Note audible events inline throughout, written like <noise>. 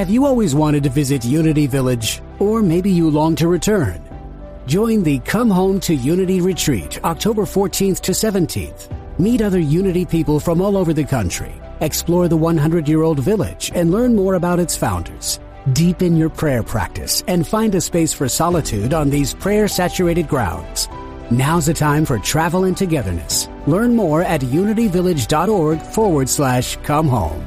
Have you always wanted to visit Unity Village? Or maybe you long to return? Join the Come Home to Unity retreat October 14th to 17th. Meet other Unity people from all over the country. Explore the 100 year old village and learn more about its founders. Deepen your prayer practice and find a space for solitude on these prayer saturated grounds. Now's the time for travel and togetherness. Learn more at unityvillage.org forward slash come home.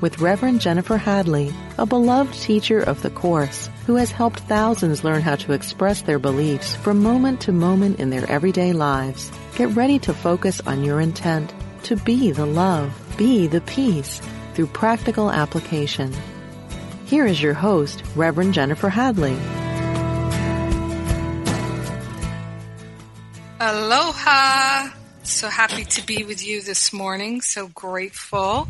with Reverend Jennifer Hadley, a beloved teacher of the Course who has helped thousands learn how to express their beliefs from moment to moment in their everyday lives. Get ready to focus on your intent to be the love, be the peace through practical application. Here is your host, Reverend Jennifer Hadley. Aloha! So happy to be with you this morning. So grateful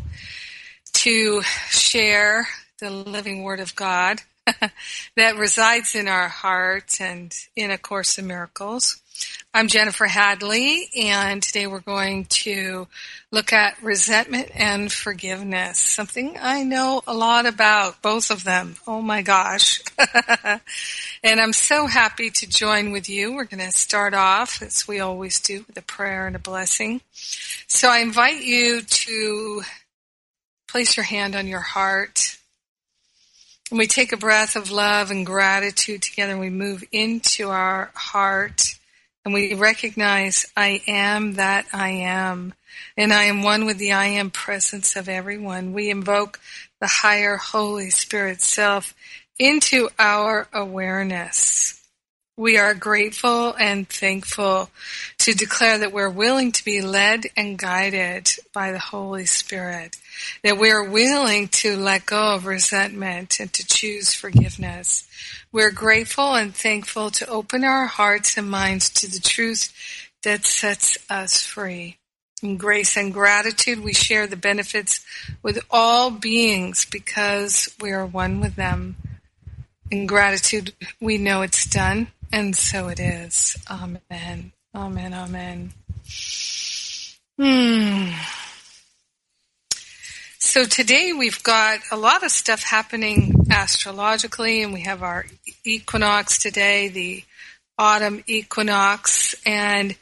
to share the living Word of God <laughs> that resides in our hearts and in A Course in Miracles. I'm Jennifer Hadley, and today we're going to look at resentment and forgiveness, something I know a lot about, both of them. Oh my gosh. <laughs> and I'm so happy to join with you. We're going to start off, as we always do, with a prayer and a blessing. So I invite you to place your hand on your heart. And we take a breath of love and gratitude together and we move into our heart and we recognize I am that I am. And I am one with the I am presence of everyone. We invoke the higher Holy Spirit self into our awareness. We are grateful and thankful to declare that we're willing to be led and guided by the Holy Spirit, that we're willing to let go of resentment and to choose forgiveness. We're grateful and thankful to open our hearts and minds to the truth that sets us free. In grace and gratitude, we share the benefits with all beings because we are one with them. In gratitude, we know it's done and so it is. Amen. Amen. Amen. Hmm. So today we've got a lot of stuff happening astrologically, and we have our equinox today, the autumn equinox, and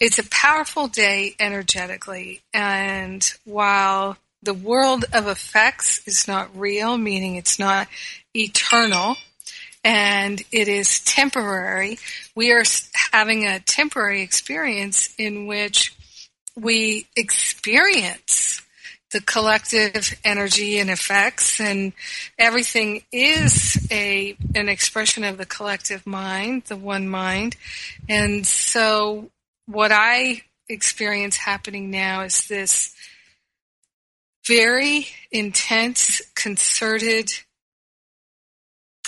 it's a powerful day energetically. And while the world of effects is not real, meaning it's not eternal, and it is temporary. We are having a temporary experience in which we experience the collective energy and effects and everything is a an expression of the collective mind the one mind and so what i experience happening now is this very intense concerted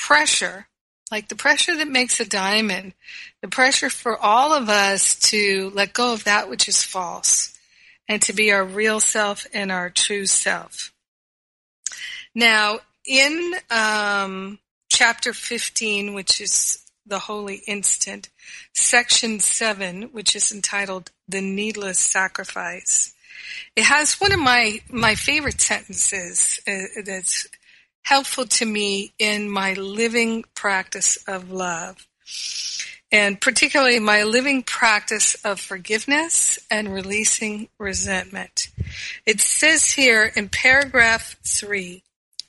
pressure, like the pressure that makes a diamond, the pressure for all of us to let go of that which is false and to be our real self and our true self. Now, in um, chapter 15, which is the Holy Instant, section 7, which is entitled The Needless Sacrifice. It has one of my, my favorite sentences uh, that's helpful to me in my living practice of love. And particularly my living practice of forgiveness and releasing resentment. It says here in paragraph three,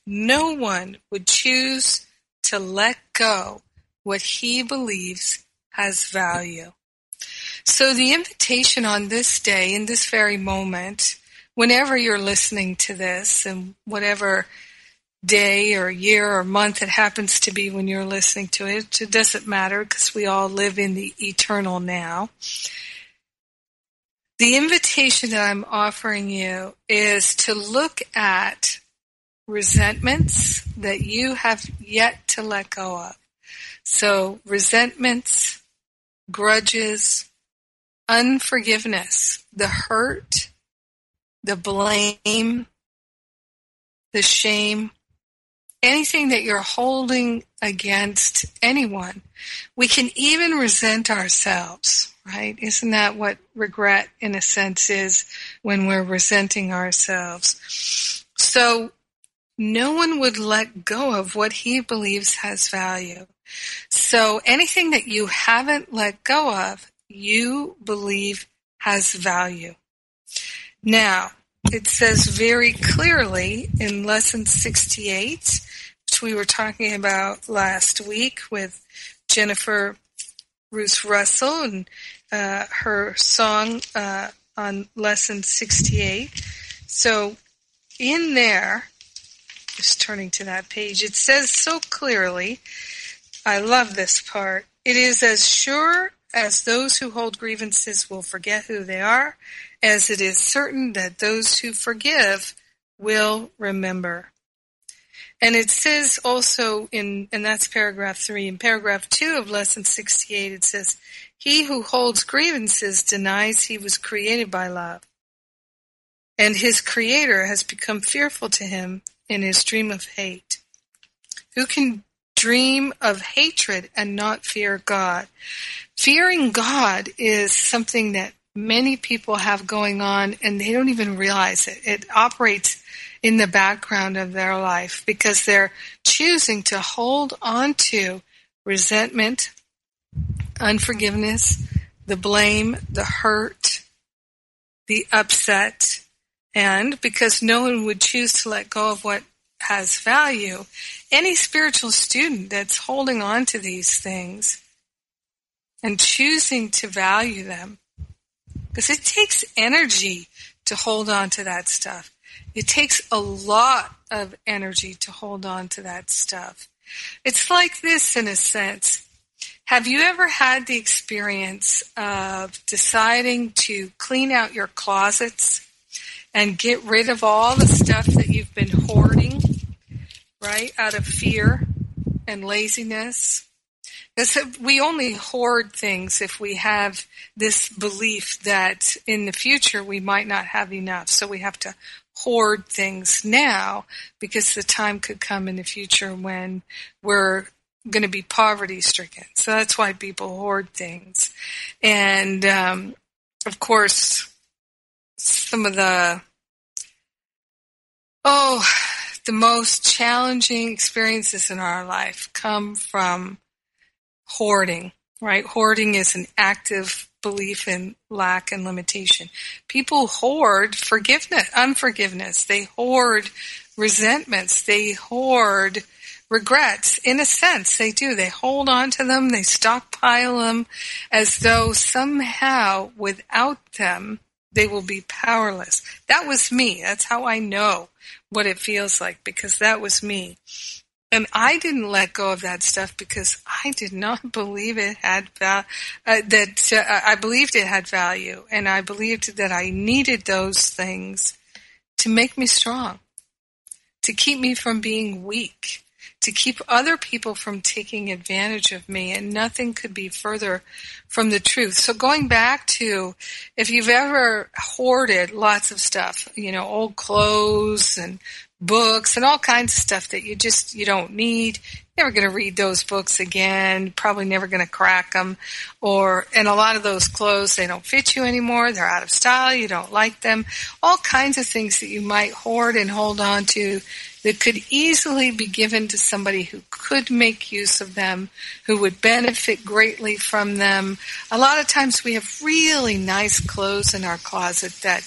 no one would choose to let go what he believes has value. So the invitation on this day, in this very moment, whenever you're listening to this and whatever day or year or month it happens to be when you're listening to it, it doesn't matter because we all live in the eternal now. The invitation that I'm offering you is to look at resentments that you have yet to let go of. So resentments, grudges, unforgiveness, the hurt, the blame, the shame, anything that you're holding against anyone. We can even resent ourselves, right? Isn't that what regret in a sense is when we're resenting ourselves? So no one would let go of what he believes has value. So anything that you haven't let go of, you believe has value. Now, it says very clearly in lesson 68, we were talking about last week with Jennifer Ruth Russell and uh, her song uh, on lesson 68. So in there, just turning to that page, it says so clearly, I love this part. It is as sure as those who hold grievances will forget who they are, as it is certain that those who forgive will remember. And it says also in, and that's paragraph three, in paragraph two of lesson 68, it says, He who holds grievances denies he was created by love, and his creator has become fearful to him in his dream of hate. Who can dream of hatred and not fear God? Fearing God is something that many people have going on and they don't even realize it. It operates in the background of their life because they're choosing to hold on to resentment, unforgiveness, the blame, the hurt, the upset, and because no one would choose to let go of what has value, any spiritual student that's holding on to these things and choosing to value them, because it takes energy to hold on to that stuff. It takes a lot of energy to hold on to that stuff. It's like this in a sense. Have you ever had the experience of deciding to clean out your closets and get rid of all the stuff that you've been hoarding, right, out of fear and laziness. We only hoard things if we have this belief that in the future we might not have enough. So we have to hoard things now because the time could come in the future when we're going to be poverty stricken. So that's why people hoard things. And um, of course, some of the oh the most challenging experiences in our life come from hoarding right? Hoarding is an active belief in lack and limitation. People hoard forgiveness unforgiveness. They hoard resentments. They hoard regrets. In a sense they do. They hold on to them. They stockpile them as though somehow without them they will be powerless. That was me. That's how I know what it feels like because that was me. And I didn't let go of that stuff because I did not <laughs> believe it had val- uh, that uh, I believed it had value, and I believed that I needed those things to make me strong, to keep me from being weak, to keep other people from taking advantage of me, and nothing could be further from the truth. So going back to if you've ever hoarded lots of stuff, you know, old clothes and books and all kinds of stuff that you just you don't need. Never going to read those books again. Probably never going to crack them or and a lot of those clothes they don't fit you anymore. They're out of style. You don't like them. All kinds of things that you might hoard and hold on to that could easily be given to somebody who could make use of them, who would benefit greatly from them. A lot of times we have really nice clothes in our closet that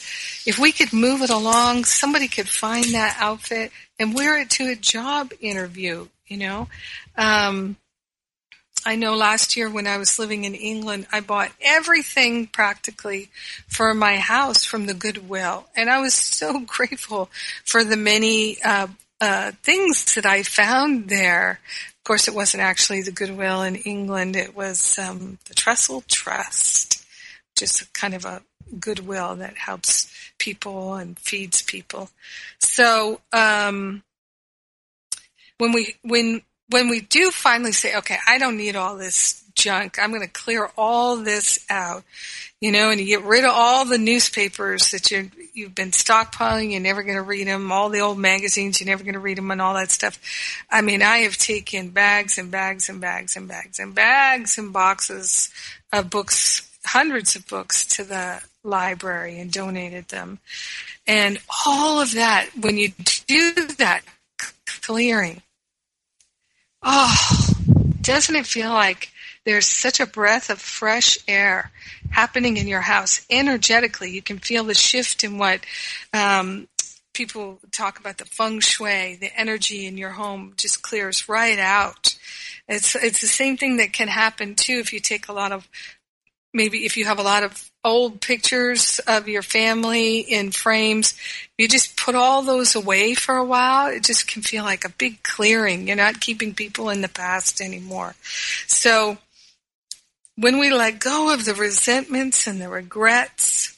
if we could move it along, somebody could find that outfit and wear it to a job interview, you know. Um, I know last year when I was living in England, I bought everything practically for my house from the Goodwill. And I was so <laughs> grateful for the many uh, uh, things that I found there. Of course, it wasn't actually the Goodwill in England. It was um, the Trussell Trust, just kind of a goodwill that helps people and feeds people. So um, when we when when we do finally say, okay, I don't need all this junk. I'm going to clear all this out you know, and you get rid of all the newspapers that you you've been stockpiling. You're never going to read them. All the old magazines, you're never going to read them, and all that stuff. I mean, I have taken bags and bags and bags and bags and bags and boxes of books, hundreds of books, to the library and donated them. And all of that, when you do that clearing, oh, doesn't it feel like there's such a breath of fresh air happening in your house energetically. You can feel the shift in what um, people talk about the feng shui, the energy in your home just clears right out. It's it's the same thing that can happen too if you take a lot of maybe if you have a lot of old pictures of your family in frames, you just put all those away for a while. It just can feel like a big clearing. You're not keeping people in the past anymore. So when we let go of the resentments and the regrets,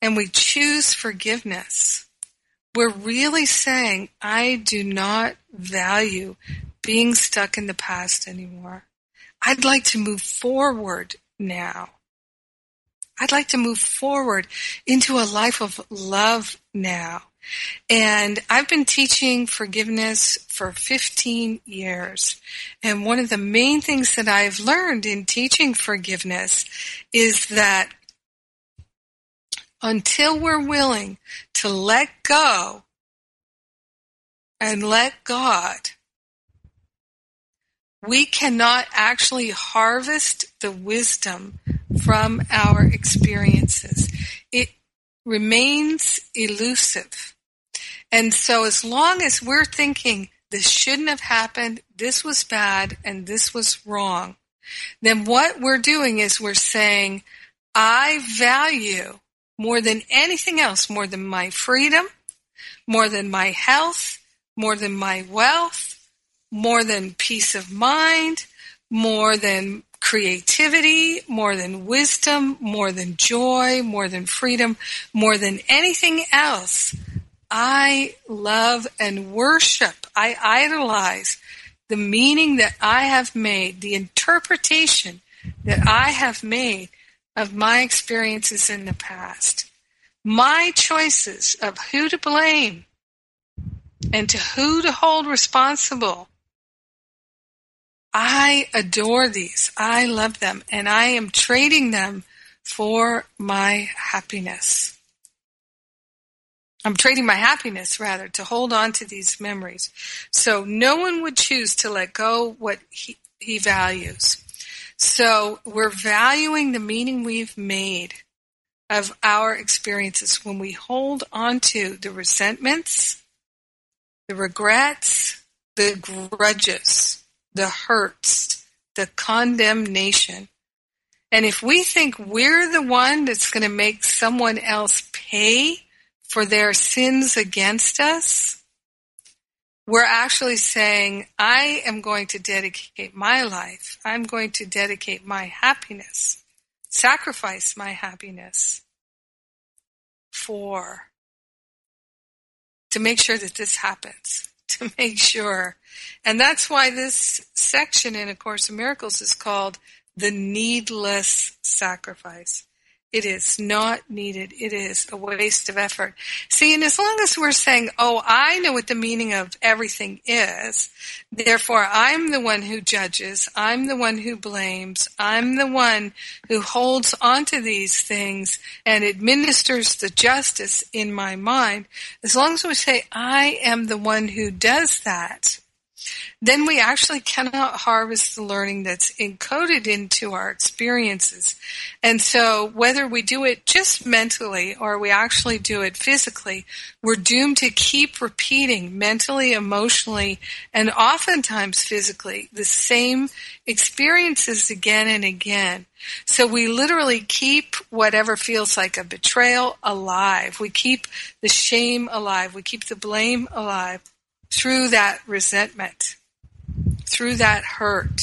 and we choose forgiveness, we're really saying, I do not value being stuck in the past anymore. I'd like to move forward now. I'd like to move forward into a life of love now. And I've been teaching forgiveness for 15 years. And one of the main things that I've learned in teaching forgiveness is that until we're willing to let go and let God, we cannot actually harvest the wisdom from our experiences. It remains elusive. And so as long as we're thinking this shouldn't have happened, this was bad, and this was wrong, then what we're doing is we're saying, I value more than anything else, more than my freedom, more than my health, more than my wealth, more than peace of mind, more than creativity, more than wisdom, more than joy, more than freedom, more than anything else. I love and worship, I idolize the meaning that I have made, the interpretation that I have made of my experiences in the past. My choices of who to blame and to who to hold responsible. I adore these. I love them and I am trading them for my happiness. I'm trading my happiness rather to hold on to these memories. So no one would choose to let go what he, he values. So we're valuing the meaning we've made of our experiences when we hold on to the resentments, the regrets, the grudges, the hurts, the condemnation. And if we think we're the one that's going to make someone else pay for their sins against us, we're actually saying, I am going to dedicate my life, I'm going to dedicate my happiness, sacrifice my happiness for, to make sure that this happens, <laughs> to make sure. And that's why this section in A Course in Miracles is called the needless sacrifice. It is not needed. It is a waste of effort. See, and as long as we're saying, oh, I know what the meaning of everything is, therefore I'm the one who judges, I'm the one who blames, I'm the one who holds onto these things and administers the justice in my mind, as long as we say, I am the one who does that, then we actually cannot harvest the learning that's encoded into our experiences. And so whether we do it just mentally or we actually do it physically, we're doomed to keep repeating mentally, emotionally, and oftentimes physically the same experiences again and again. So we literally keep whatever feels like a betrayal alive. We keep the shame alive. We keep the blame alive through that resentment, through that hurt.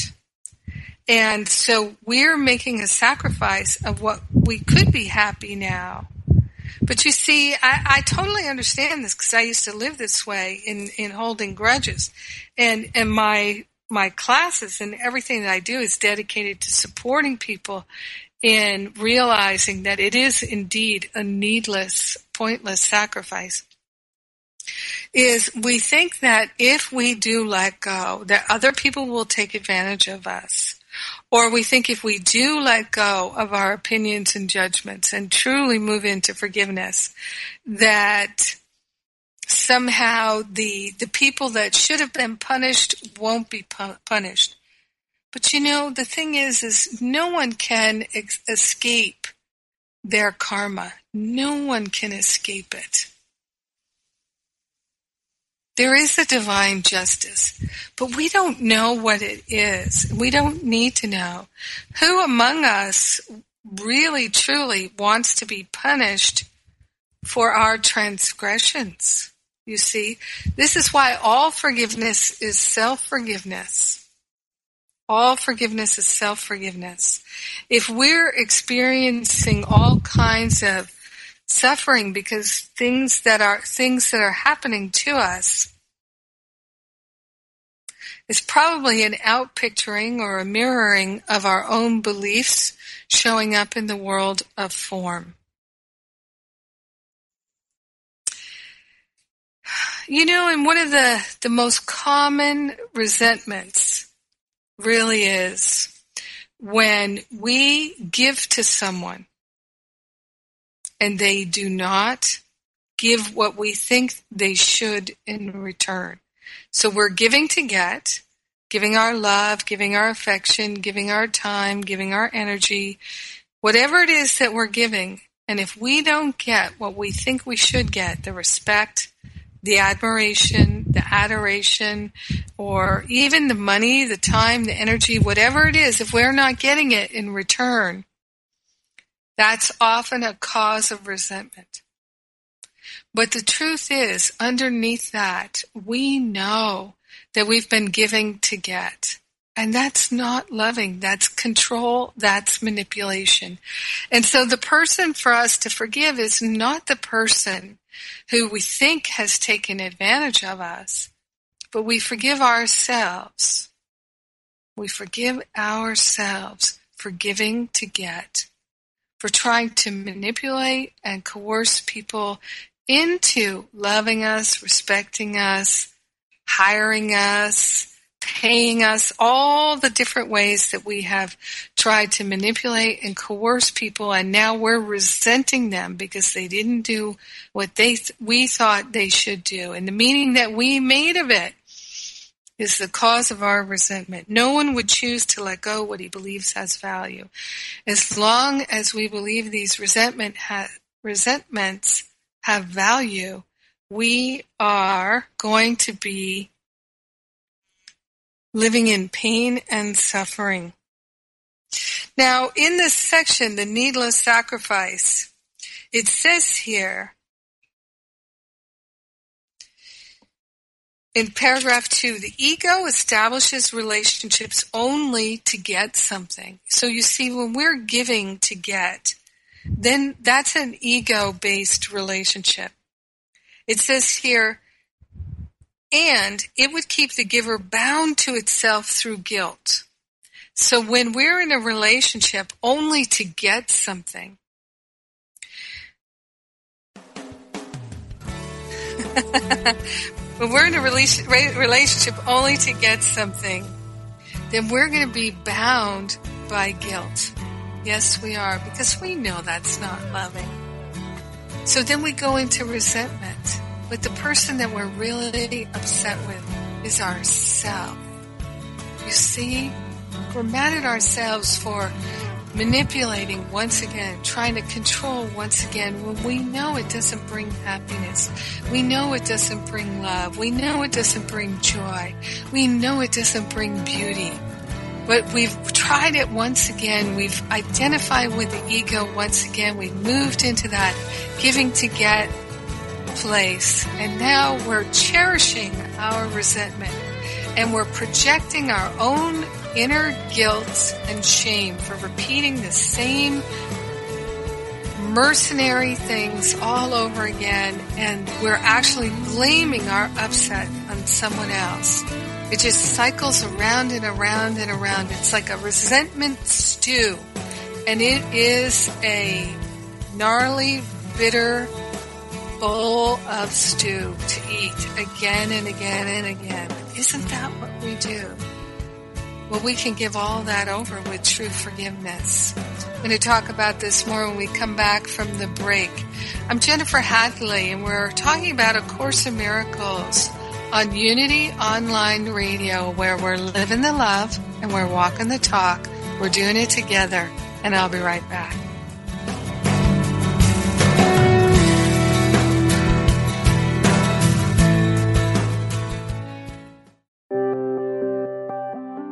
And so we're making a sacrifice of what we could be happy now. But you see, I, I totally understand this because I used to live this way in, in holding grudges. And, and my, my classes and everything that I do is dedicated to supporting people in realizing that it is indeed a needless, pointless sacrifice is we think that if we do let go, that other people will take advantage of us. Or we think if we do let go of our opinions and judgments and truly move into forgiveness, that somehow the, the people that should have been punished won't be pu- punished. But you know, the thing is, is no one can ex- escape their karma. No one can escape it. There is a divine justice, but we don't know what it is. We don't need to know. Who among us really truly wants to be punished for our transgressions? You see, this is why all forgiveness is self-forgiveness. All forgiveness is self-forgiveness. If we're experiencing all kinds of suffering because things that are things that are happening to us is probably an outpicturing or a mirroring of our own beliefs showing up in the world of form. You know, and one of the, the most common resentments really is when we give to someone and they do not give what we think they should in return. So we're giving to get, giving our love, giving our affection, giving our time, giving our energy, whatever it is that we're giving. And if we don't get what we think we should get, the respect, the admiration, the adoration, or even the money, the time, the energy, whatever it is, if we're not getting it in return, that's often a cause of resentment. But the truth is, underneath that, we know that we've been giving to get. And that's not loving. That's control. That's manipulation. And so the person for us to forgive is not the person who we think has taken advantage of us, but we forgive ourselves. We forgive ourselves for giving to get for trying to manipulate and coerce people into loving us, respecting us, hiring us, paying us, all the different ways that we have tried to manipulate and coerce people and now we're resenting them because they didn't do what they th- we thought they should do. And the meaning that we made of it is the cause of our resentment. No one would choose to let go what he believes has value. As long as we believe these resentment ha- resentments have value, we are going to be living in pain and suffering. Now, in this section, the needless sacrifice, it says here In paragraph two, the ego establishes relationships only to get something. So you see, when we're giving to get, then that's an ego based relationship. It says here, and it would keep the giver bound to itself through guilt. So when we're in a relationship only to get something, <laughs> when we're in a relationship only to get something, then we're going to be bound by guilt. Yes, we are, because we know that's not loving. So then we go into resentment. But the person that we're really upset with is ourselves. You see, we're mad at ourselves for manipulating once again, trying to control once again when we know it doesn't bring happiness. We know it doesn't bring love. We know it doesn't bring joy. We know it doesn't bring beauty. But we've tried it once again. We've identified with the ego once again. We've moved into that giving to get place. And now we're cherishing our resentment and we're projecting our own inner guilt and shame for repeating the same mercenary things all over again and we're actually blaming our upset on someone else. It just cycles around and around and around. It's like a resentment stew and it is a gnarly, bitter bowl of stew to eat again and again and again. Isn't that what we do? Well, we can give all that over with true forgiveness. I'm going to talk about this more when we come back from the break. I'm Jennifer Hadley, and we're talking about A Course in Miracles on Unity Online Radio, where we're living the love and we're walking the talk. We're doing it together, and I'll be right back.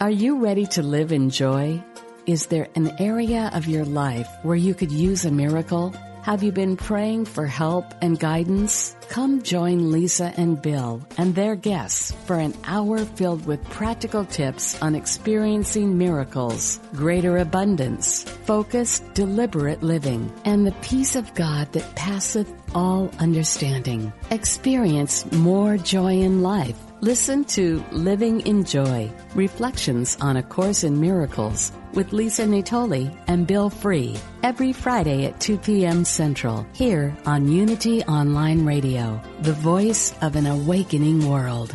Are you ready to live in joy? Is there an area of your life where you could use a miracle? Have you been praying for help and guidance? Come join Lisa and Bill and their guests for an hour filled with practical tips on experiencing miracles, greater abundance, focused, deliberate living, and the peace of God that passeth all understanding. Experience more joy in life Listen to Living in Joy, Reflections on A Course in Miracles with Lisa Natoli and Bill Free every Friday at 2 p.m. Central here on Unity Online Radio, the voice of an awakening world.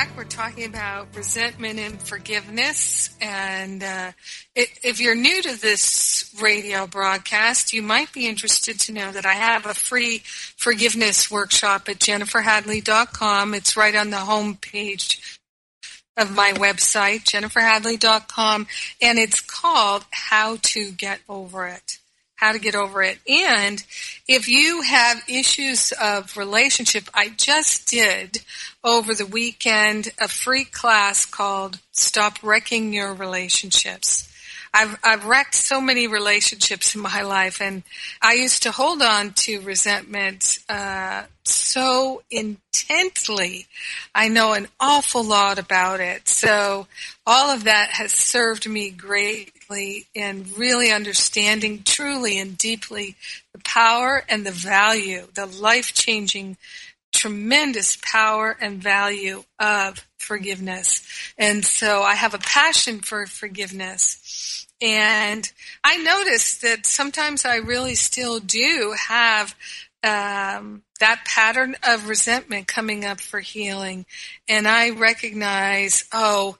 Back. We're talking about resentment and forgiveness. And uh, if you're new to this radio broadcast, you might be interested to know that I have a free forgiveness workshop at jenniferhadley.com. It's right on the home page of my website, jenniferhadley.com, and it's called How to Get Over It how to get over it. And if you have issues of relationship, I just did over the weekend a free class called Stop Wrecking Your Relationships. I've I've wrecked so many relationships in my life, and I used to hold on to resentment uh, so intently. I know an awful lot about it, so all of that has served me greatly in really understanding truly and deeply the power and the value, the life changing tremendous power and value of forgiveness. And so I have a passion for forgiveness. And I notice that sometimes I really still do have um, that pattern of resentment coming up for healing. And I recognize, oh,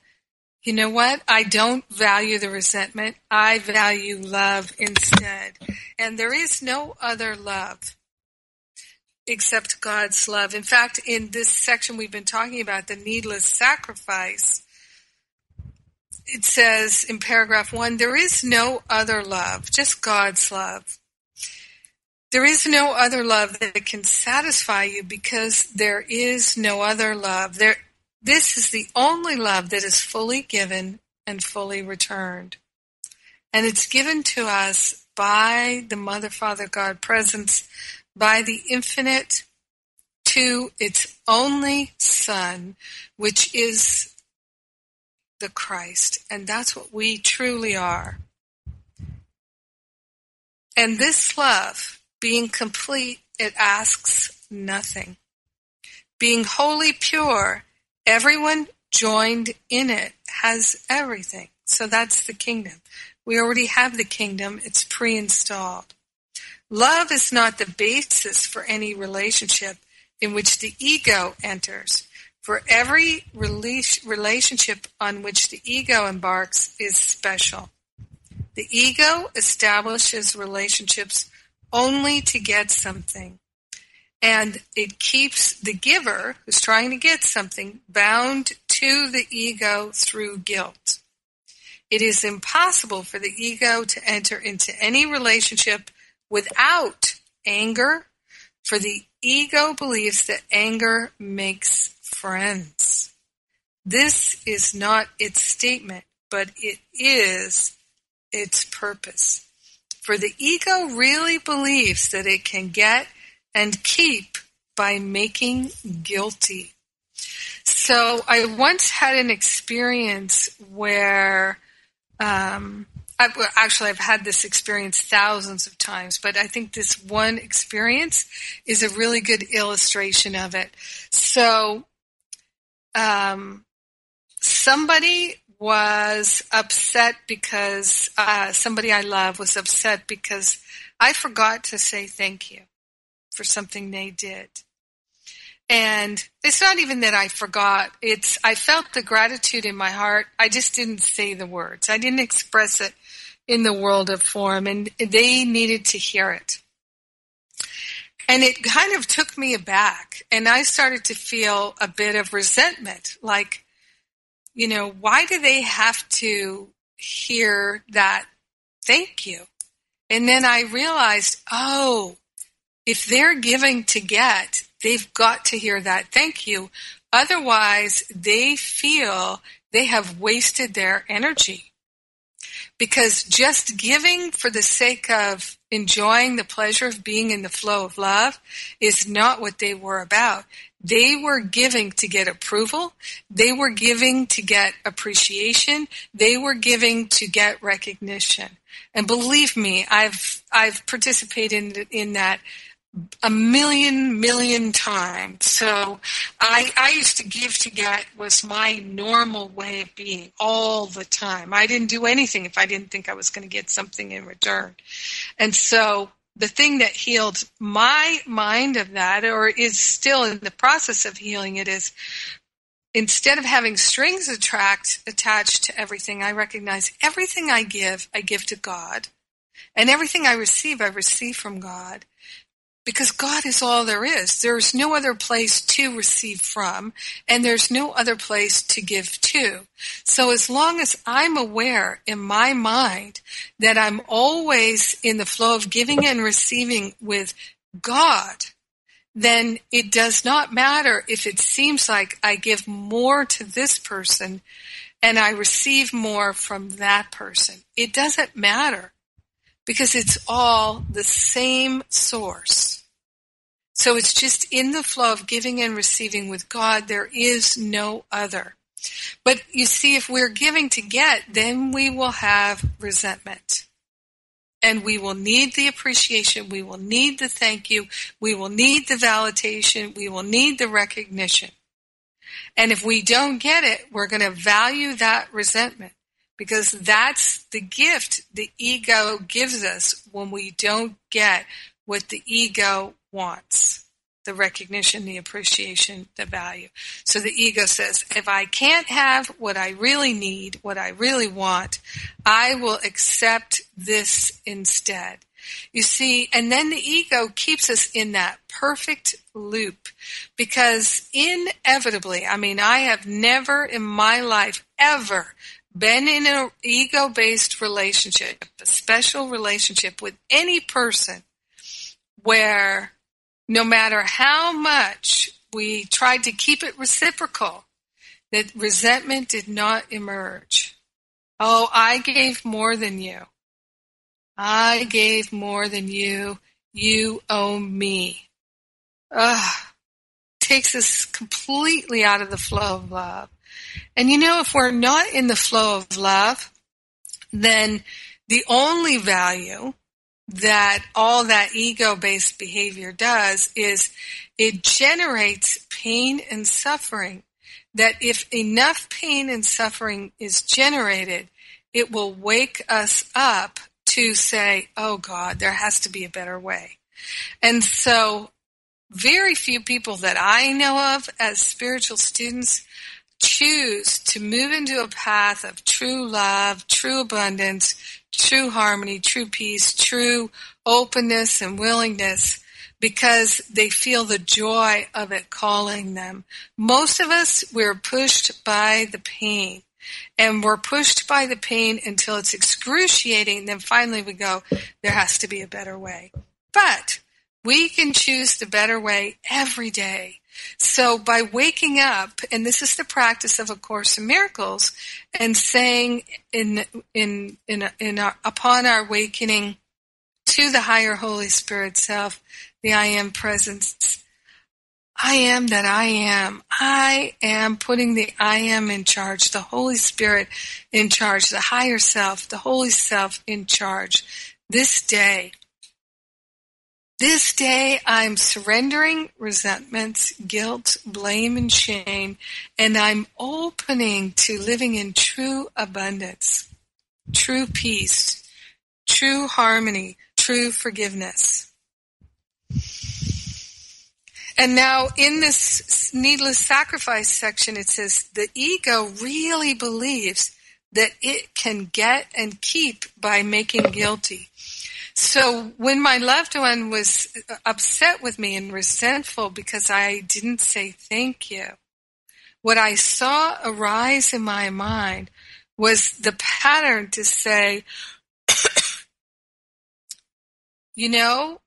you know what? I don't value the resentment. I value love instead. And there is no other love except God's love. In fact, in this section we've been talking about the needless sacrifice, it says in paragraph one, there is no other love, just God's love. There is no other love that can satisfy you because there is no other love. There, this is the only love that is fully given and fully returned. And it's given to us by the Mother, Father, God presence by the infinite to its only Son, which is the Christ. And that's what we truly are. And this love, being complete, it asks nothing. Being wholly pure, everyone joined in it has everything. So that's the kingdom. We already have the kingdom. It's pre-installed. Love is not the basis for any relationship in which the ego enters. For every relationship on which the ego embarks is special. The ego establishes relationships only to get something. And it keeps the giver, who's trying to get something, bound to the ego through guilt. It is impossible for the ego to enter into any relationship without anger, for the ego believes that anger makes friends. This is not its statement, but it is its purpose. For the ego really believes that it can get and keep by making guilty. So I once had an experience where um, I've, actually, I've had this experience thousands of times, but I think this one experience is a really good illustration of it. So, um, somebody was upset because uh, somebody I love was upset because I forgot to say thank you for something they did. And it's not even that I forgot. It's, I felt the gratitude in my heart. I just didn't say the words. I didn't express it in the world of form and they needed to hear it. And it kind of took me aback and I started to feel a bit of resentment. Like, you know, why do they have to hear that thank you? And then I realized, oh, if they're giving to get, they've got to hear that thank you. Otherwise, they feel they have wasted their energy. Because just giving for the sake of enjoying the pleasure of being in the flow of love is not what they were about. They were giving to get approval. They were giving to get appreciation. They were giving to get recognition. And believe me, I've, I've participated in, in that a million million times. So I I used to give to get was my normal way of being all the time. I didn't do anything if I didn't think I was going to get something in return. And so the thing that healed my mind of that or is still in the process of healing it is instead of having strings attract, attached to everything, I recognize everything I give, I give to God. And everything I receive, I receive from God because God is all there is. There's no other place to receive from, and there's no other place to give to. So as long as I'm aware in my mind that I'm always in the flow of giving and receiving with God, then it does not matter if it seems like I give more to this person and I receive more from that person. It doesn't matter because it's all the same source. So it's just in the flow of giving and receiving with God. There is no other. But you see, if we're giving to get, then we will have resentment. And we will need the appreciation. We will need the thank you. We will need the validation. We will need the recognition. And if we don't get it, we're going to value that resentment because that's the gift the ego gives us when we don't get what the ego wants the recognition, the appreciation, the value. So the ego says, if I can't have what I really need, what I really want, I will accept this instead. You see, and then the ego keeps us in that perfect loop because inevitably, I mean, I have never in my life ever been in an ego based relationship, a special relationship with any person where no matter how much we tried to keep it reciprocal, that resentment did not emerge. Oh, I gave more than you. I gave more than you. You owe me. Ugh. Takes us completely out of the flow of love. And you know, if we're not in the flow of love, then the only value that all that ego based behavior does is it generates pain and suffering. That if enough pain and suffering is generated, it will wake us up to say, oh God, there has to be a better way. And so very few people that I know of as spiritual students choose to move into a path of true love, true abundance, true harmony, true peace, true openness and willingness because they feel the joy of it calling them. Most of us, we're pushed by the pain. And we're pushed by the pain until it's excruciating. And then finally we go, there has to be a better way. But we can choose the better way every day. So by waking up, and this is the practice of A Course in Miracles, and saying in in in, in our, upon our awakening to the higher Holy Spirit self, the I am presence, I am that I am. I am putting the I am in charge, the Holy Spirit in charge, the higher self, the Holy Self in charge this day. This day I'm surrendering resentments, guilt, blame, and shame, and I'm opening to living in true abundance, true peace, true harmony, true forgiveness. And now in this needless sacrifice section, it says the ego really believes that it can get and keep by making guilty. So when my loved one was upset with me and resentful because I didn't say thank you, what I saw arise in my mind was the pattern to say, <coughs> you know,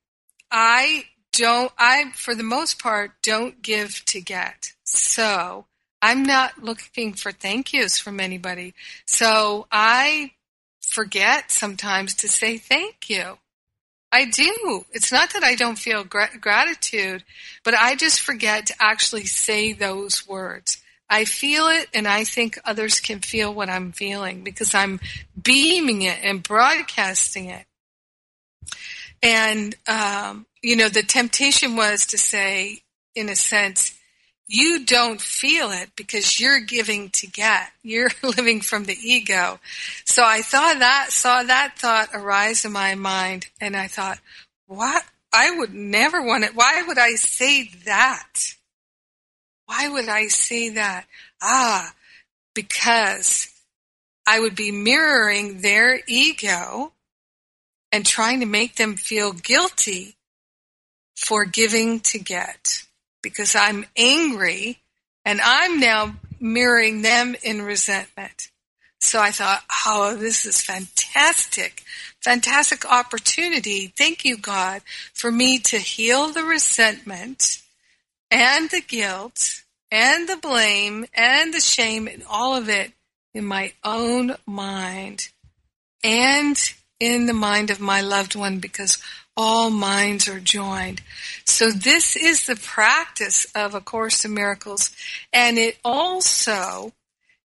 I don't, I, for the most part, don't give to get. So I'm not looking for thank yous from anybody. So I forget sometimes to say thank you. I do. It's not that I don't feel gra- gratitude, but I just forget to actually say those words. I feel it and I think others can feel what I'm feeling because I'm beaming it and broadcasting it. And, um, you know, the temptation was to say, in a sense, you don't feel it because you're giving to get. You're <laughs> living from the ego. So I thought that, saw that thought arise in my mind and I thought, what? I would never want it. Why would I say that? Why would I say that? Ah, because I would be mirroring their ego and trying to make them feel guilty for giving to get because I'm angry and I'm now mirroring them in resentment. So I thought, oh, this is fantastic. Fantastic opportunity. Thank you, God, for me to heal the resentment and the guilt and the blame and the shame and all of it in my own mind and in the mind of my loved one because all minds are joined. So this is the practice of A Course in Miracles. And it also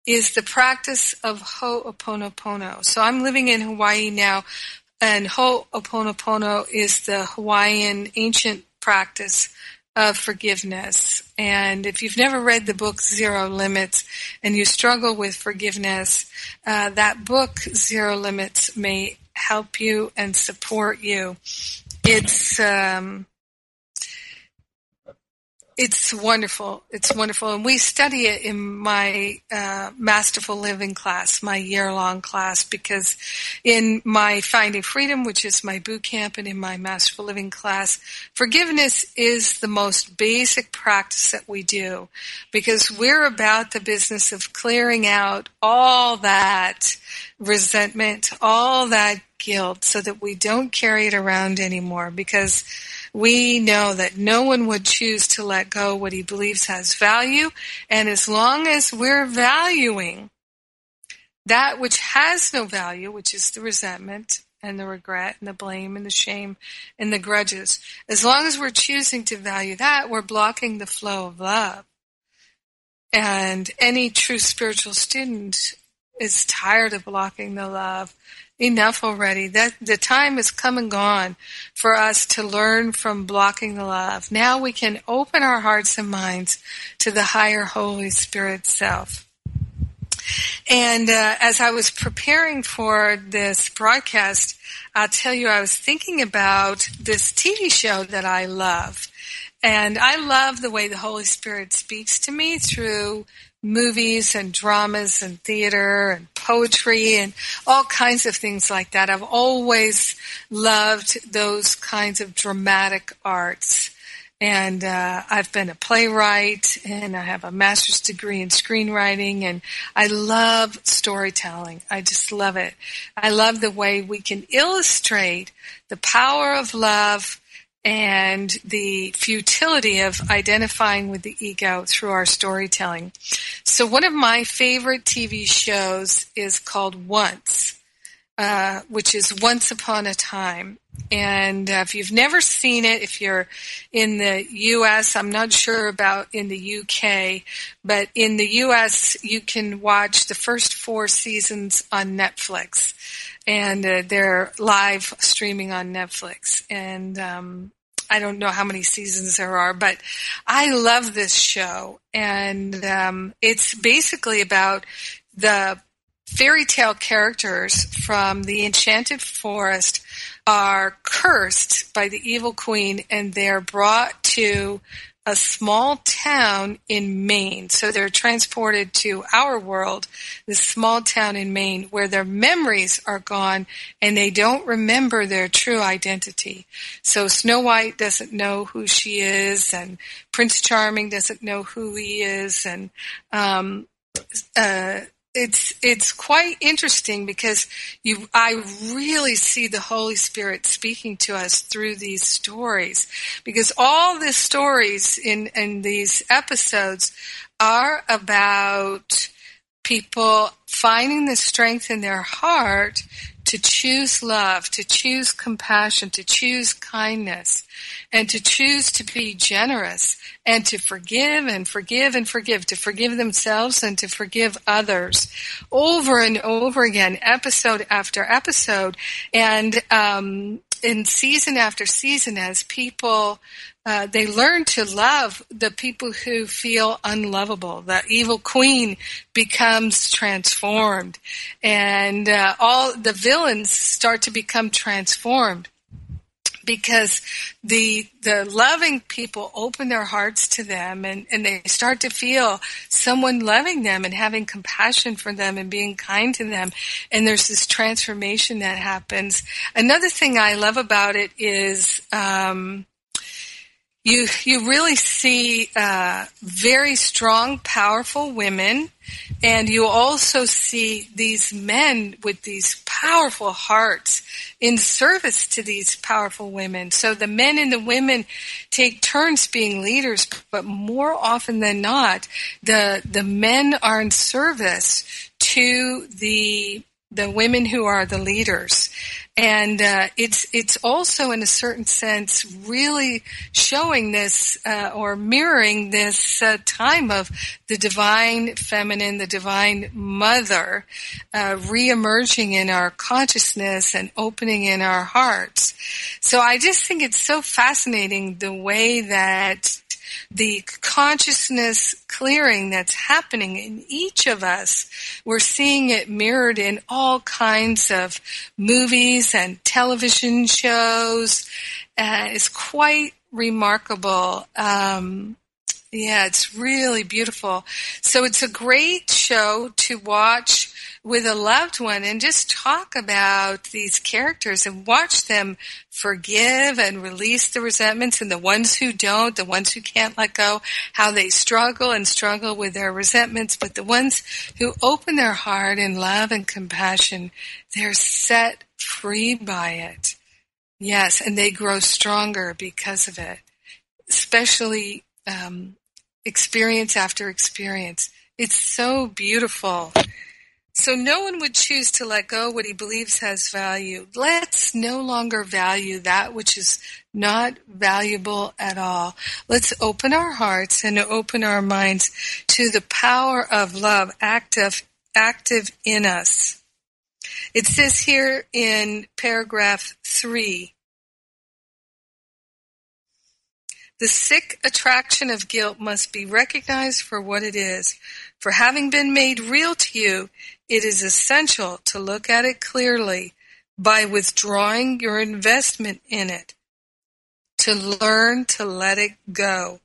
is the practice of Ho'oponopono. So I'm living in Hawaii now, and Ho'oponopono is the Hawaiian ancient practice of forgiveness. And if you've never read the book Zero Limits and you struggle with forgiveness, uh, that book Zero Limits may help you and support you. It's um, it's wonderful. It's wonderful. And we study it in my uh, Masterful Living class, my year long class, because in my Finding Freedom, which is my boot camp, and in my Masterful Living class, forgiveness is the most basic practice that we do because we're about the business of clearing out all that resentment, all that guilt so that we don't carry it around anymore because we know that no one would choose to let go what he believes has value. And as long as we're valuing that which has no value, which is the resentment and the regret and the blame and the shame and the grudges, as long as we're choosing to value that, we're blocking the flow of love. And any true spiritual student is tired of blocking the love enough already. That the time has come and gone for us to learn from blocking the love. Now we can open our hearts and minds to the higher Holy Spirit self. And uh, as I was preparing for this broadcast, I'll tell you, I was thinking about this TV show that I love. And I love the way the Holy Spirit speaks to me through movies and dramas and theater and poetry and all kinds of things like that. I've always loved those kinds of dramatic arts. And uh, I've been a playwright and I have a master's degree in screenwriting and I love storytelling. I just love it. I love the way we can illustrate the power of love and the futility of identifying with the ego through our storytelling. So one of my favorite TV shows is called Once, uh, which is Once Upon a Time. And uh, if you've never seen it, if you're in the U.S., I'm not sure about in the U.K., but in the U.S., you can watch the first four seasons on Netflix and uh, they're live streaming on Netflix. And um, I don't know how many seasons there are, but I love this show. And um, it's basically about the fairy tale characters from the Enchanted Forest are cursed by the evil queen and they're brought to a small town in Maine. So they're transported to our world, this small town in Maine, where their memories are gone and they don't remember their true identity. So Snow White doesn't know who she is, and Prince Charming doesn't know who he is, and um, uh, it's it's quite interesting because you I really see the Holy Spirit speaking to us through these stories because all the stories in in these episodes are about people finding the strength in their heart to choose love, to choose compassion, to choose kindness, and to choose to be generous and to forgive and forgive and forgive, to forgive themselves and to forgive others over and over again, episode after episode. And um, in season after season, as people uh, they learn to love the people who feel unlovable. The evil queen becomes transformed, and uh, all the villains start to become transformed because the the loving people open their hearts to them and, and they start to feel someone loving them and having compassion for them and being kind to them. And there's this transformation that happens. Another thing i love about it is um, you you really see uh, very strong, powerful women, and you also see these men with these powerful hearts in service to these powerful women. So the men and the women take turns being leaders, but more often than not, the the men are in service to the the women who are the leaders and uh, it's it's also in a certain sense really showing this uh, or mirroring this uh, time of the divine feminine the divine mother uh, reemerging in our consciousness and opening in our hearts. So i just think it's so fascinating the way that the consciousness clearing that's happening in each of us. We're seeing it mirrored in all kinds of movies and television shows. Uh, it's quite remarkable. Um, yeah, it's really beautiful. So it's a great show to watch with a loved one and just talk about these characters and watch them forgive and release the resentments and the ones who don't, the ones who can't let go, how they struggle and struggle with their resentments, but the ones who open their heart in love and compassion, they're set free by it. Yes, and they grow stronger because of it, especially um, experience after experience. It's so beautiful. So no one would choose to let go what he believes has value. Let's no longer value that which is not valuable at all. Let's open our hearts and open our minds to the power of love active, active in us. It says here in paragraph three, the sick attraction of guilt must be recognized for what it is. For having been made real to you, it is essential to look at it clearly by withdrawing your investment in it, to learn to let it go.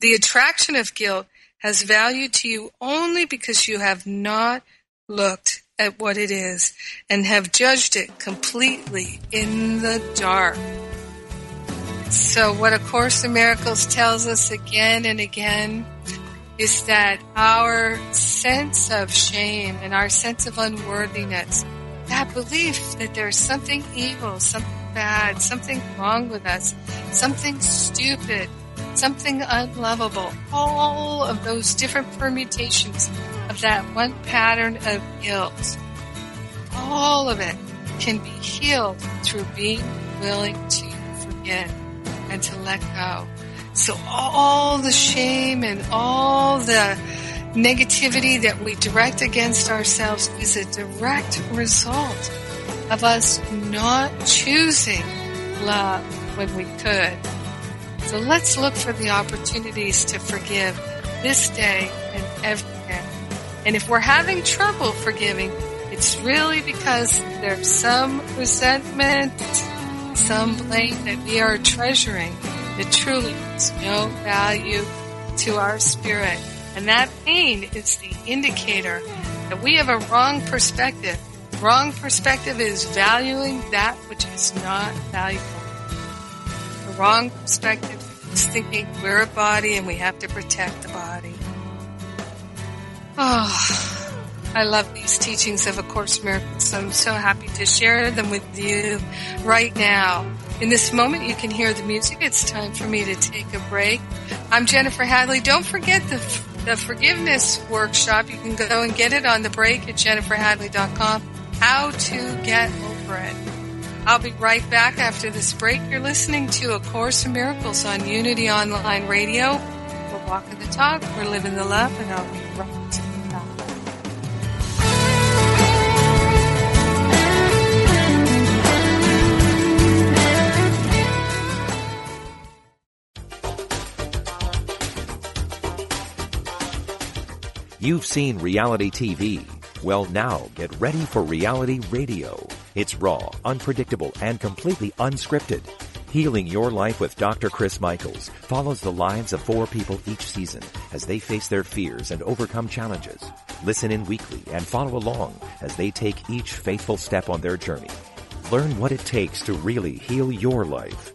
The attraction of guilt has value to you only because you have not looked at what it is and have judged it completely in the dark. So what A Course in Miracles tells us again and again is that our sense of shame and our sense of unworthiness, that belief that there's something evil, something bad, something wrong with us, something stupid, something unlovable, all of those different permutations of that one pattern of guilt, all of it can be healed through being willing to forget and to let go. So all the shame and all the negativity that we direct against ourselves is a direct result of us not choosing love when we could. So let's look for the opportunities to forgive this day and every day. And if we're having trouble forgiving, it's really because there's some resentment, some blame that we are treasuring that truly has no value to our spirit. And that pain is the indicator that we have a wrong perspective. Wrong perspective is valuing that which is not valuable. The wrong perspective is thinking we're a body and we have to protect the body. Oh, I love these teachings of A Course in Miracles. I'm so happy to share them with you right now. In this moment, you can hear the music. It's time for me to take a break. I'm Jennifer Hadley. Don't forget the, the forgiveness workshop. You can go and get it on the break at jenniferhadley.com. How to get over it. I'll be right back after this break. You're listening to A Course in Miracles on Unity Online Radio. We're walking the talk, we're living the love, and I'll be right You've seen reality TV. Well, now get ready for reality radio. It's raw, unpredictable, and completely unscripted. Healing Your Life with Dr. Chris Michaels follows the lives of four people each season as they face their fears and overcome challenges. Listen in weekly and follow along as they take each faithful step on their journey. Learn what it takes to really heal your life.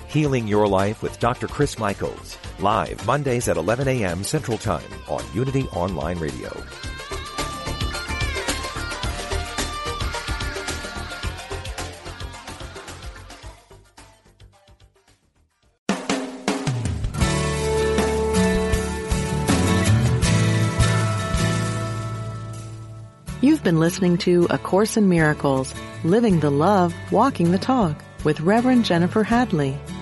Healing Your Life with Dr. Chris Michaels, live Mondays at 11 a.m. Central Time on Unity Online Radio. You've been listening to A Course in Miracles, Living the Love, Walking the Talk with Reverend Jennifer Hadley.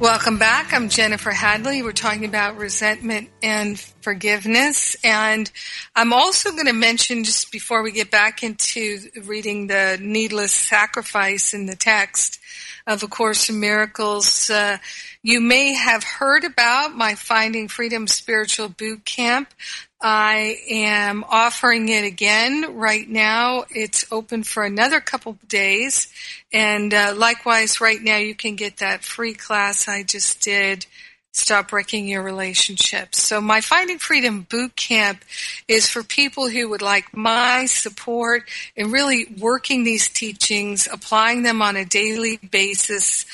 Welcome back. I'm Jennifer Hadley. We're talking about resentment and forgiveness. And I'm also going to mention just before we get back into reading the needless sacrifice in the text of A Course in Miracles, uh, you may have heard about my Finding Freedom Spiritual Boot Camp. I am offering it again right now. It's open for another couple days. And uh, likewise, right now you can get that free class I just did Stop Breaking Your Relationships. So my Finding Freedom Boot Camp is for people who would like my support in really working these teachings, applying them on a daily basis,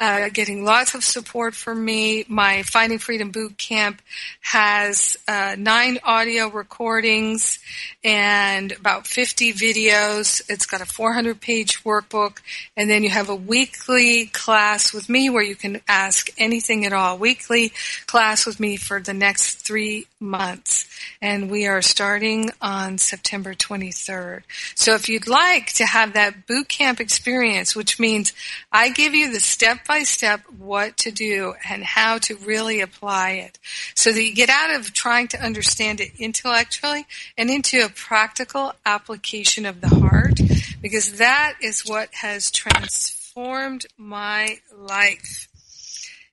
uh, getting lots of support from me. My Finding Freedom Boot Camp has uh, nine audio recordings and about 50 videos. It's got a 400 page workbook and then you have a weekly class with me where you can ask anything at all. Weekly class with me for the next three months. And we are starting on September 23rd. So if you'd like to have that boot camp experience, which means I give you the step by step what to do and how to really apply it so that you get out of trying to understand it intellectually and into a practical application of the heart because that is what has transformed my life.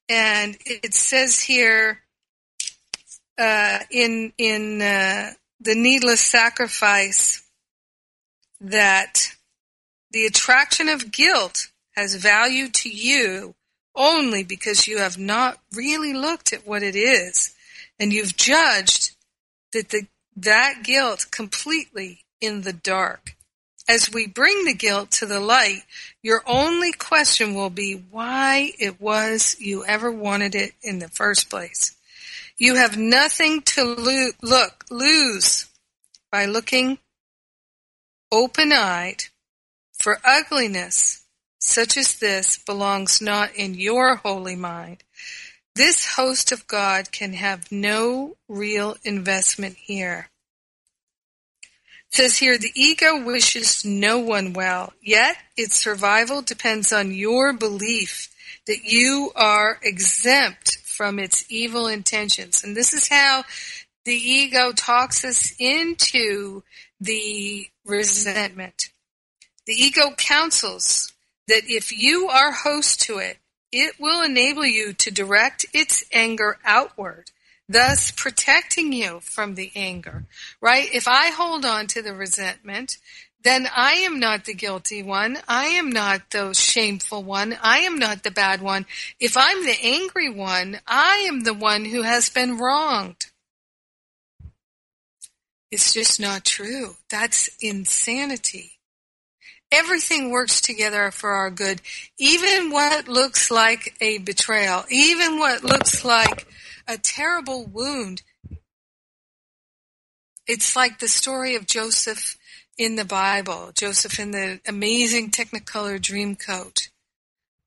And it says here uh, in in uh, the needless sacrifice that the attraction of guilt has value to you only because you have not really looked at what it is and you've judged that the that guilt completely in the dark as we bring the guilt to the light, your only question will be why it was you ever wanted it in the first place. You have nothing to lo- look, lose by looking open-eyed for ugliness such as this belongs not in your holy mind. This host of God can have no real investment here It says here the ego wishes no one well, yet its survival depends on your belief that you are exempt from its evil intentions. And this is how the ego talks us into the resentment. The ego counsels that if you are host to it, it will enable you to direct its anger outward thus protecting you from the anger, right? If I hold on to the resentment, then I am not the guilty one. I am not the shameful one. I am not the bad one. If I'm the angry one, I am the one who has been wronged. It's just not true. That's insanity. Everything works together for our good. Even what looks like a betrayal, even what looks like a terrible wound. It's like the story of Joseph in the Bible, Joseph in the amazing Technicolor Dreamcoat,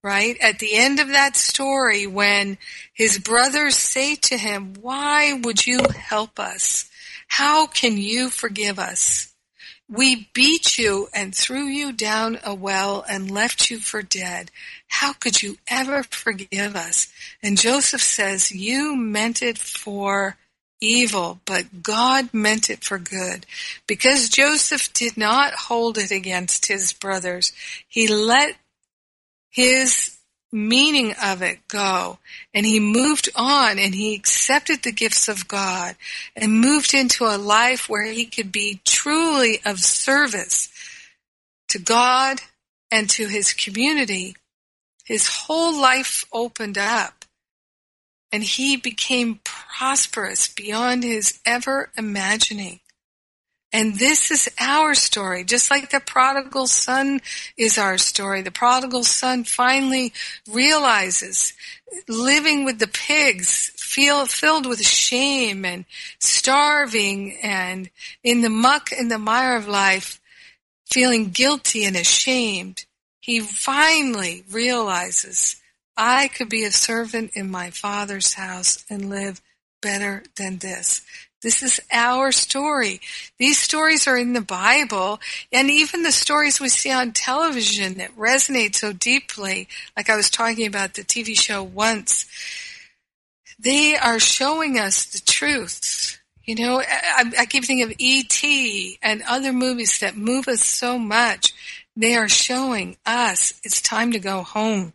right? At the end of that story, when his brothers say to him, Why would you help us? How can you forgive us? We beat you and threw you down a well and left you for dead. How could you ever forgive us? And Joseph says, You meant it for evil, but God meant it for good. Because Joseph did not hold it against his brothers, he let his meaning of it go. And he moved on and he accepted the gifts of God and moved into a life where he could be truly of service to God and to his community. His whole life opened up and he became prosperous beyond his ever imagining. And this is our story, just like the prodigal son is our story. The prodigal son finally realizes living with the pigs, feel filled with shame and starving and in the muck and the mire of life, feeling guilty and ashamed. He finally realizes I could be a servant in my father's house and live better than this. This is our story. These stories are in the Bible, and even the stories we see on television that resonate so deeply, like I was talking about the TV show Once, they are showing us the truth. You know, I, I keep thinking of E.T. and other movies that move us so much. They are showing us it's time to go home.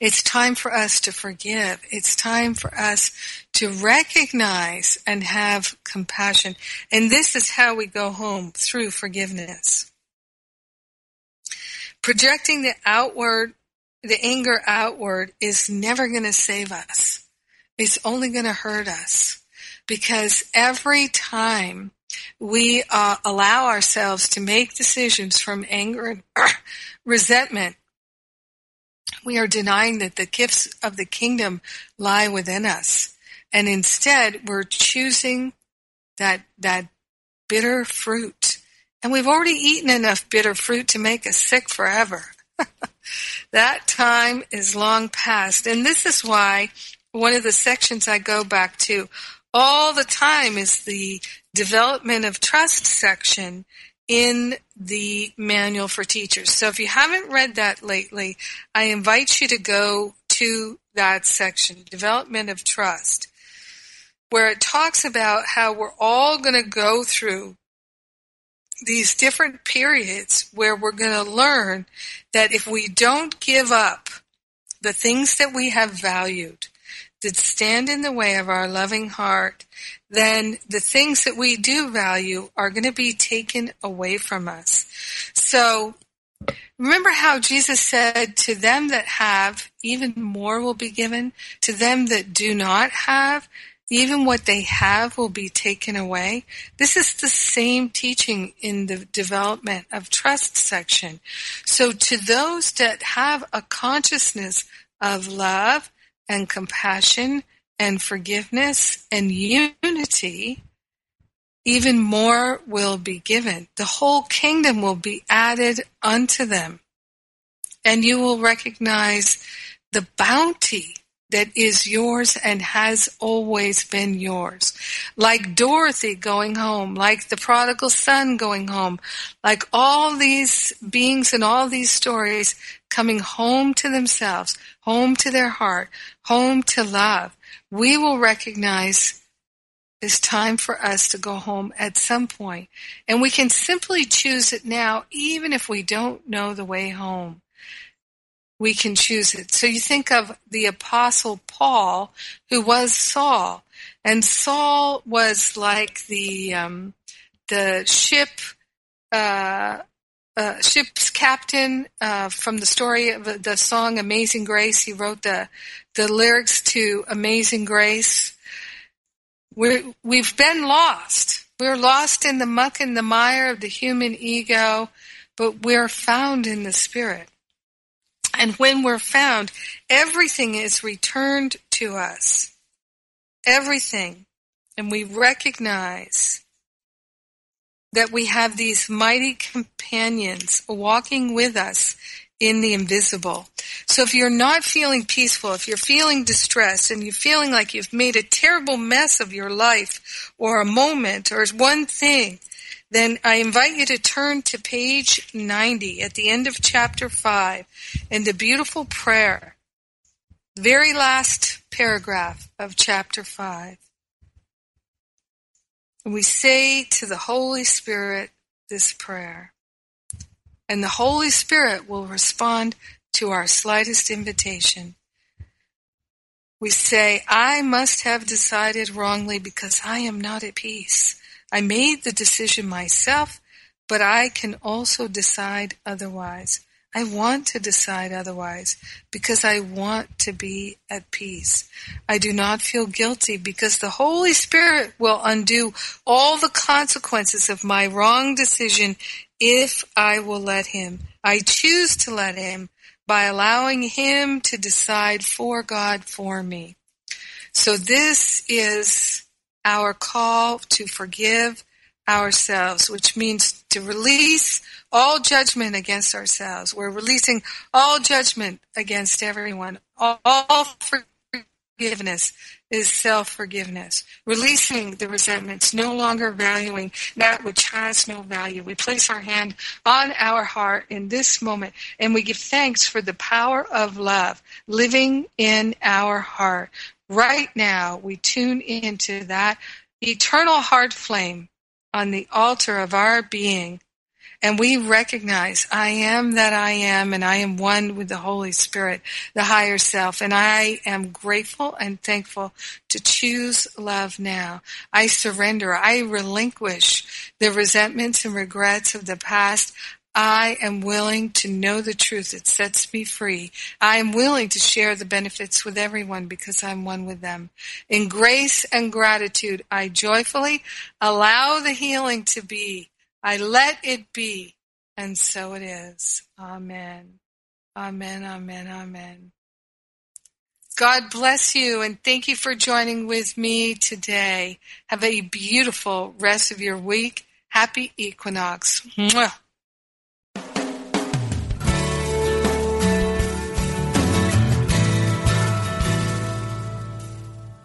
It's time for us to forgive. It's time for us to recognize and have compassion. And this is how we go home through forgiveness. Projecting the outward, the anger outward is never going to save us. It's only going to hurt us because every time we uh, allow ourselves to make decisions from anger and <clears throat> resentment, we are denying that the gifts of the kingdom lie within us. And instead, we're choosing that, that bitter fruit. And we've already eaten enough bitter fruit to make us sick forever. <laughs> that time is long past. And this is why one of the sections I go back to all the time is the development of trust section in the manual for teachers. So if you haven't read that lately, I invite you to go to that section, Development of Trust, where it talks about how we're all going to go through these different periods where we're going to learn that if we don't give up the things that we have valued, that stand in the way of our loving heart, then the things that we do value are going to be taken away from us. So remember how Jesus said, to them that have, even more will be given. To them that do not have, even what they have will be taken away. This is the same teaching in the development of trust section. So to those that have a consciousness of love and compassion and forgiveness and unity, even more will be given. The whole kingdom will be added unto them. And you will recognize the bounty that is yours and has always been yours. Like Dorothy going home, like the prodigal son going home, like all these beings and all these stories coming home to themselves, home to their heart, home to love. We will recognize it's time for us to go home at some point. And we can simply choose it now, even if we don't know the way home we can choose it. So you think of the apostle Paul, who was Saul, and Saul was like the um, the ship uh, uh, ship's captain uh, from the story of the song "Amazing Grace." He wrote the the lyrics to "Amazing Grace." we we've been lost. We're lost in the muck and the mire of the human ego, but we're found in the spirit. And when we're found, everything is returned to us. Everything. And we recognize that we have these mighty companions walking with us in the invisible. So if you're not feeling peaceful, if you're feeling distressed and you're feeling like you've made a terrible mess of your life or a moment or one thing, then I invite you to turn to page 90 at the end of chapter 5 and the beautiful prayer, very last paragraph of chapter 5. And we say to the Holy Spirit this prayer. And the Holy Spirit will respond to our slightest invitation. We say, I must have decided wrongly because I am not at peace. I made the decision myself, but I can also decide otherwise. I want to decide otherwise because I want to be at peace. I do not feel guilty because the Holy Spirit will undo all the consequences of my wrong decision if I will let Him. I choose to let Him by allowing Him to decide for God for me. So this is our call to forgive ourselves, which means to release all judgment against ourselves. We're releasing all judgment against everyone. All forgiveness is self-forgiveness. Releasing the resentments, no longer valuing that which has no value. We place our hand on our heart in this moment and we give thanks for the power of love living in our heart. Right now, we tune into that eternal heart flame on the altar of our being and we recognize I am that I am and I am one with the Holy Spirit, the higher self. And I am grateful and thankful to choose love now. I surrender. I relinquish the resentments and regrets of the past. I am willing to know the truth It sets me free. I am willing to share the benefits with everyone because I'm one with them. In grace and gratitude, I joyfully allow the healing to be I let it be, and so it is. Amen. Amen, amen, amen. God bless you and thank you for joining with me today. Have a beautiful rest of your week. Happy equinox. Mwah.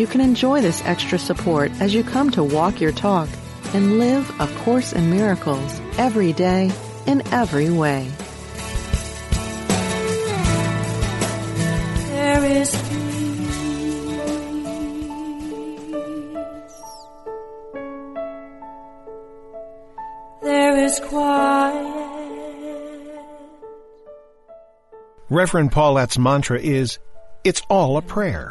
you can enjoy this extra support as you come to walk your talk and live A Course in Miracles every day in every way. There is peace. There is quiet. Reverend Paulette's mantra is, It's all a prayer.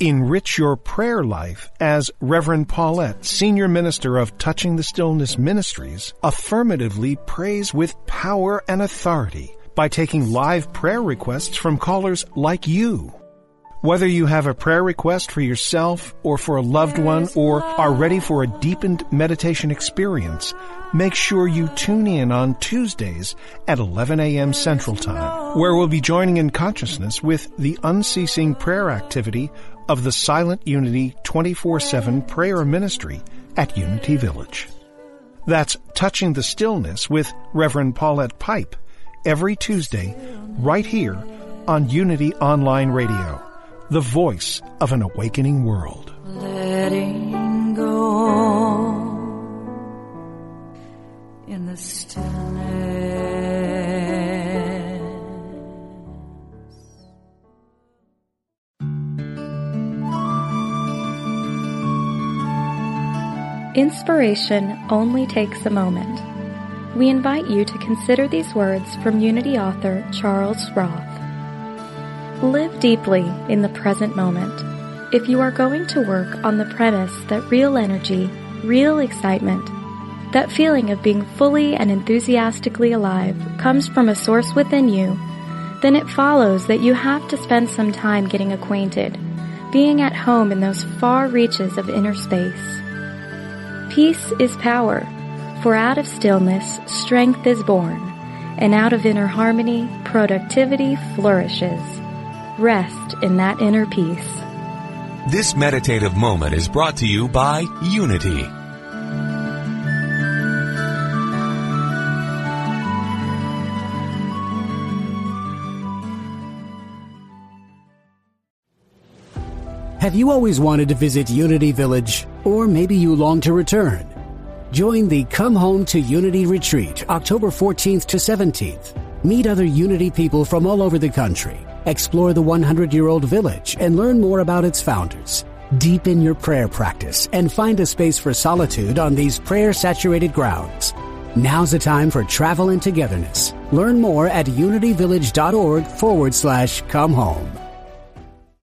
Enrich your prayer life as Reverend Paulette, Senior Minister of Touching the Stillness Ministries, affirmatively prays with power and authority by taking live prayer requests from callers like you. Whether you have a prayer request for yourself or for a loved one or are ready for a deepened meditation experience, make sure you tune in on Tuesdays at 11 a.m. Central Time, where we'll be joining in consciousness with the unceasing prayer activity of the Silent Unity 24-7 prayer ministry at Unity Village. That's Touching the Stillness with Reverend Paulette Pipe every Tuesday right here on Unity Online Radio, the voice of an awakening world. Letting go in the stillness. Inspiration only takes a moment. we invite you to consider these words from Unity author Charles Roth. Live deeply in the present moment. If you are going to work on the premise that real energy, real excitement, that feeling of being fully and enthusiastically alive comes from a source within you, then it follows that you have to spend some time getting acquainted, being at home in those far reaches of inner space. Peace is power, for out of stillness strength is born, and out of inner harmony productivity flourishes. Rest in that inner peace. This meditative moment is brought to you by Unity. Have you always wanted to visit Unity Village? Or maybe you long to return? Join the Come Home to Unity Retreat October 14th to 17th. Meet other Unity people from all over the country. Explore the 100 year old village and learn more about its founders. Deepen your prayer practice and find a space for solitude on these prayer saturated grounds. Now's the time for travel and togetherness. Learn more at unityvillage.org forward slash come home.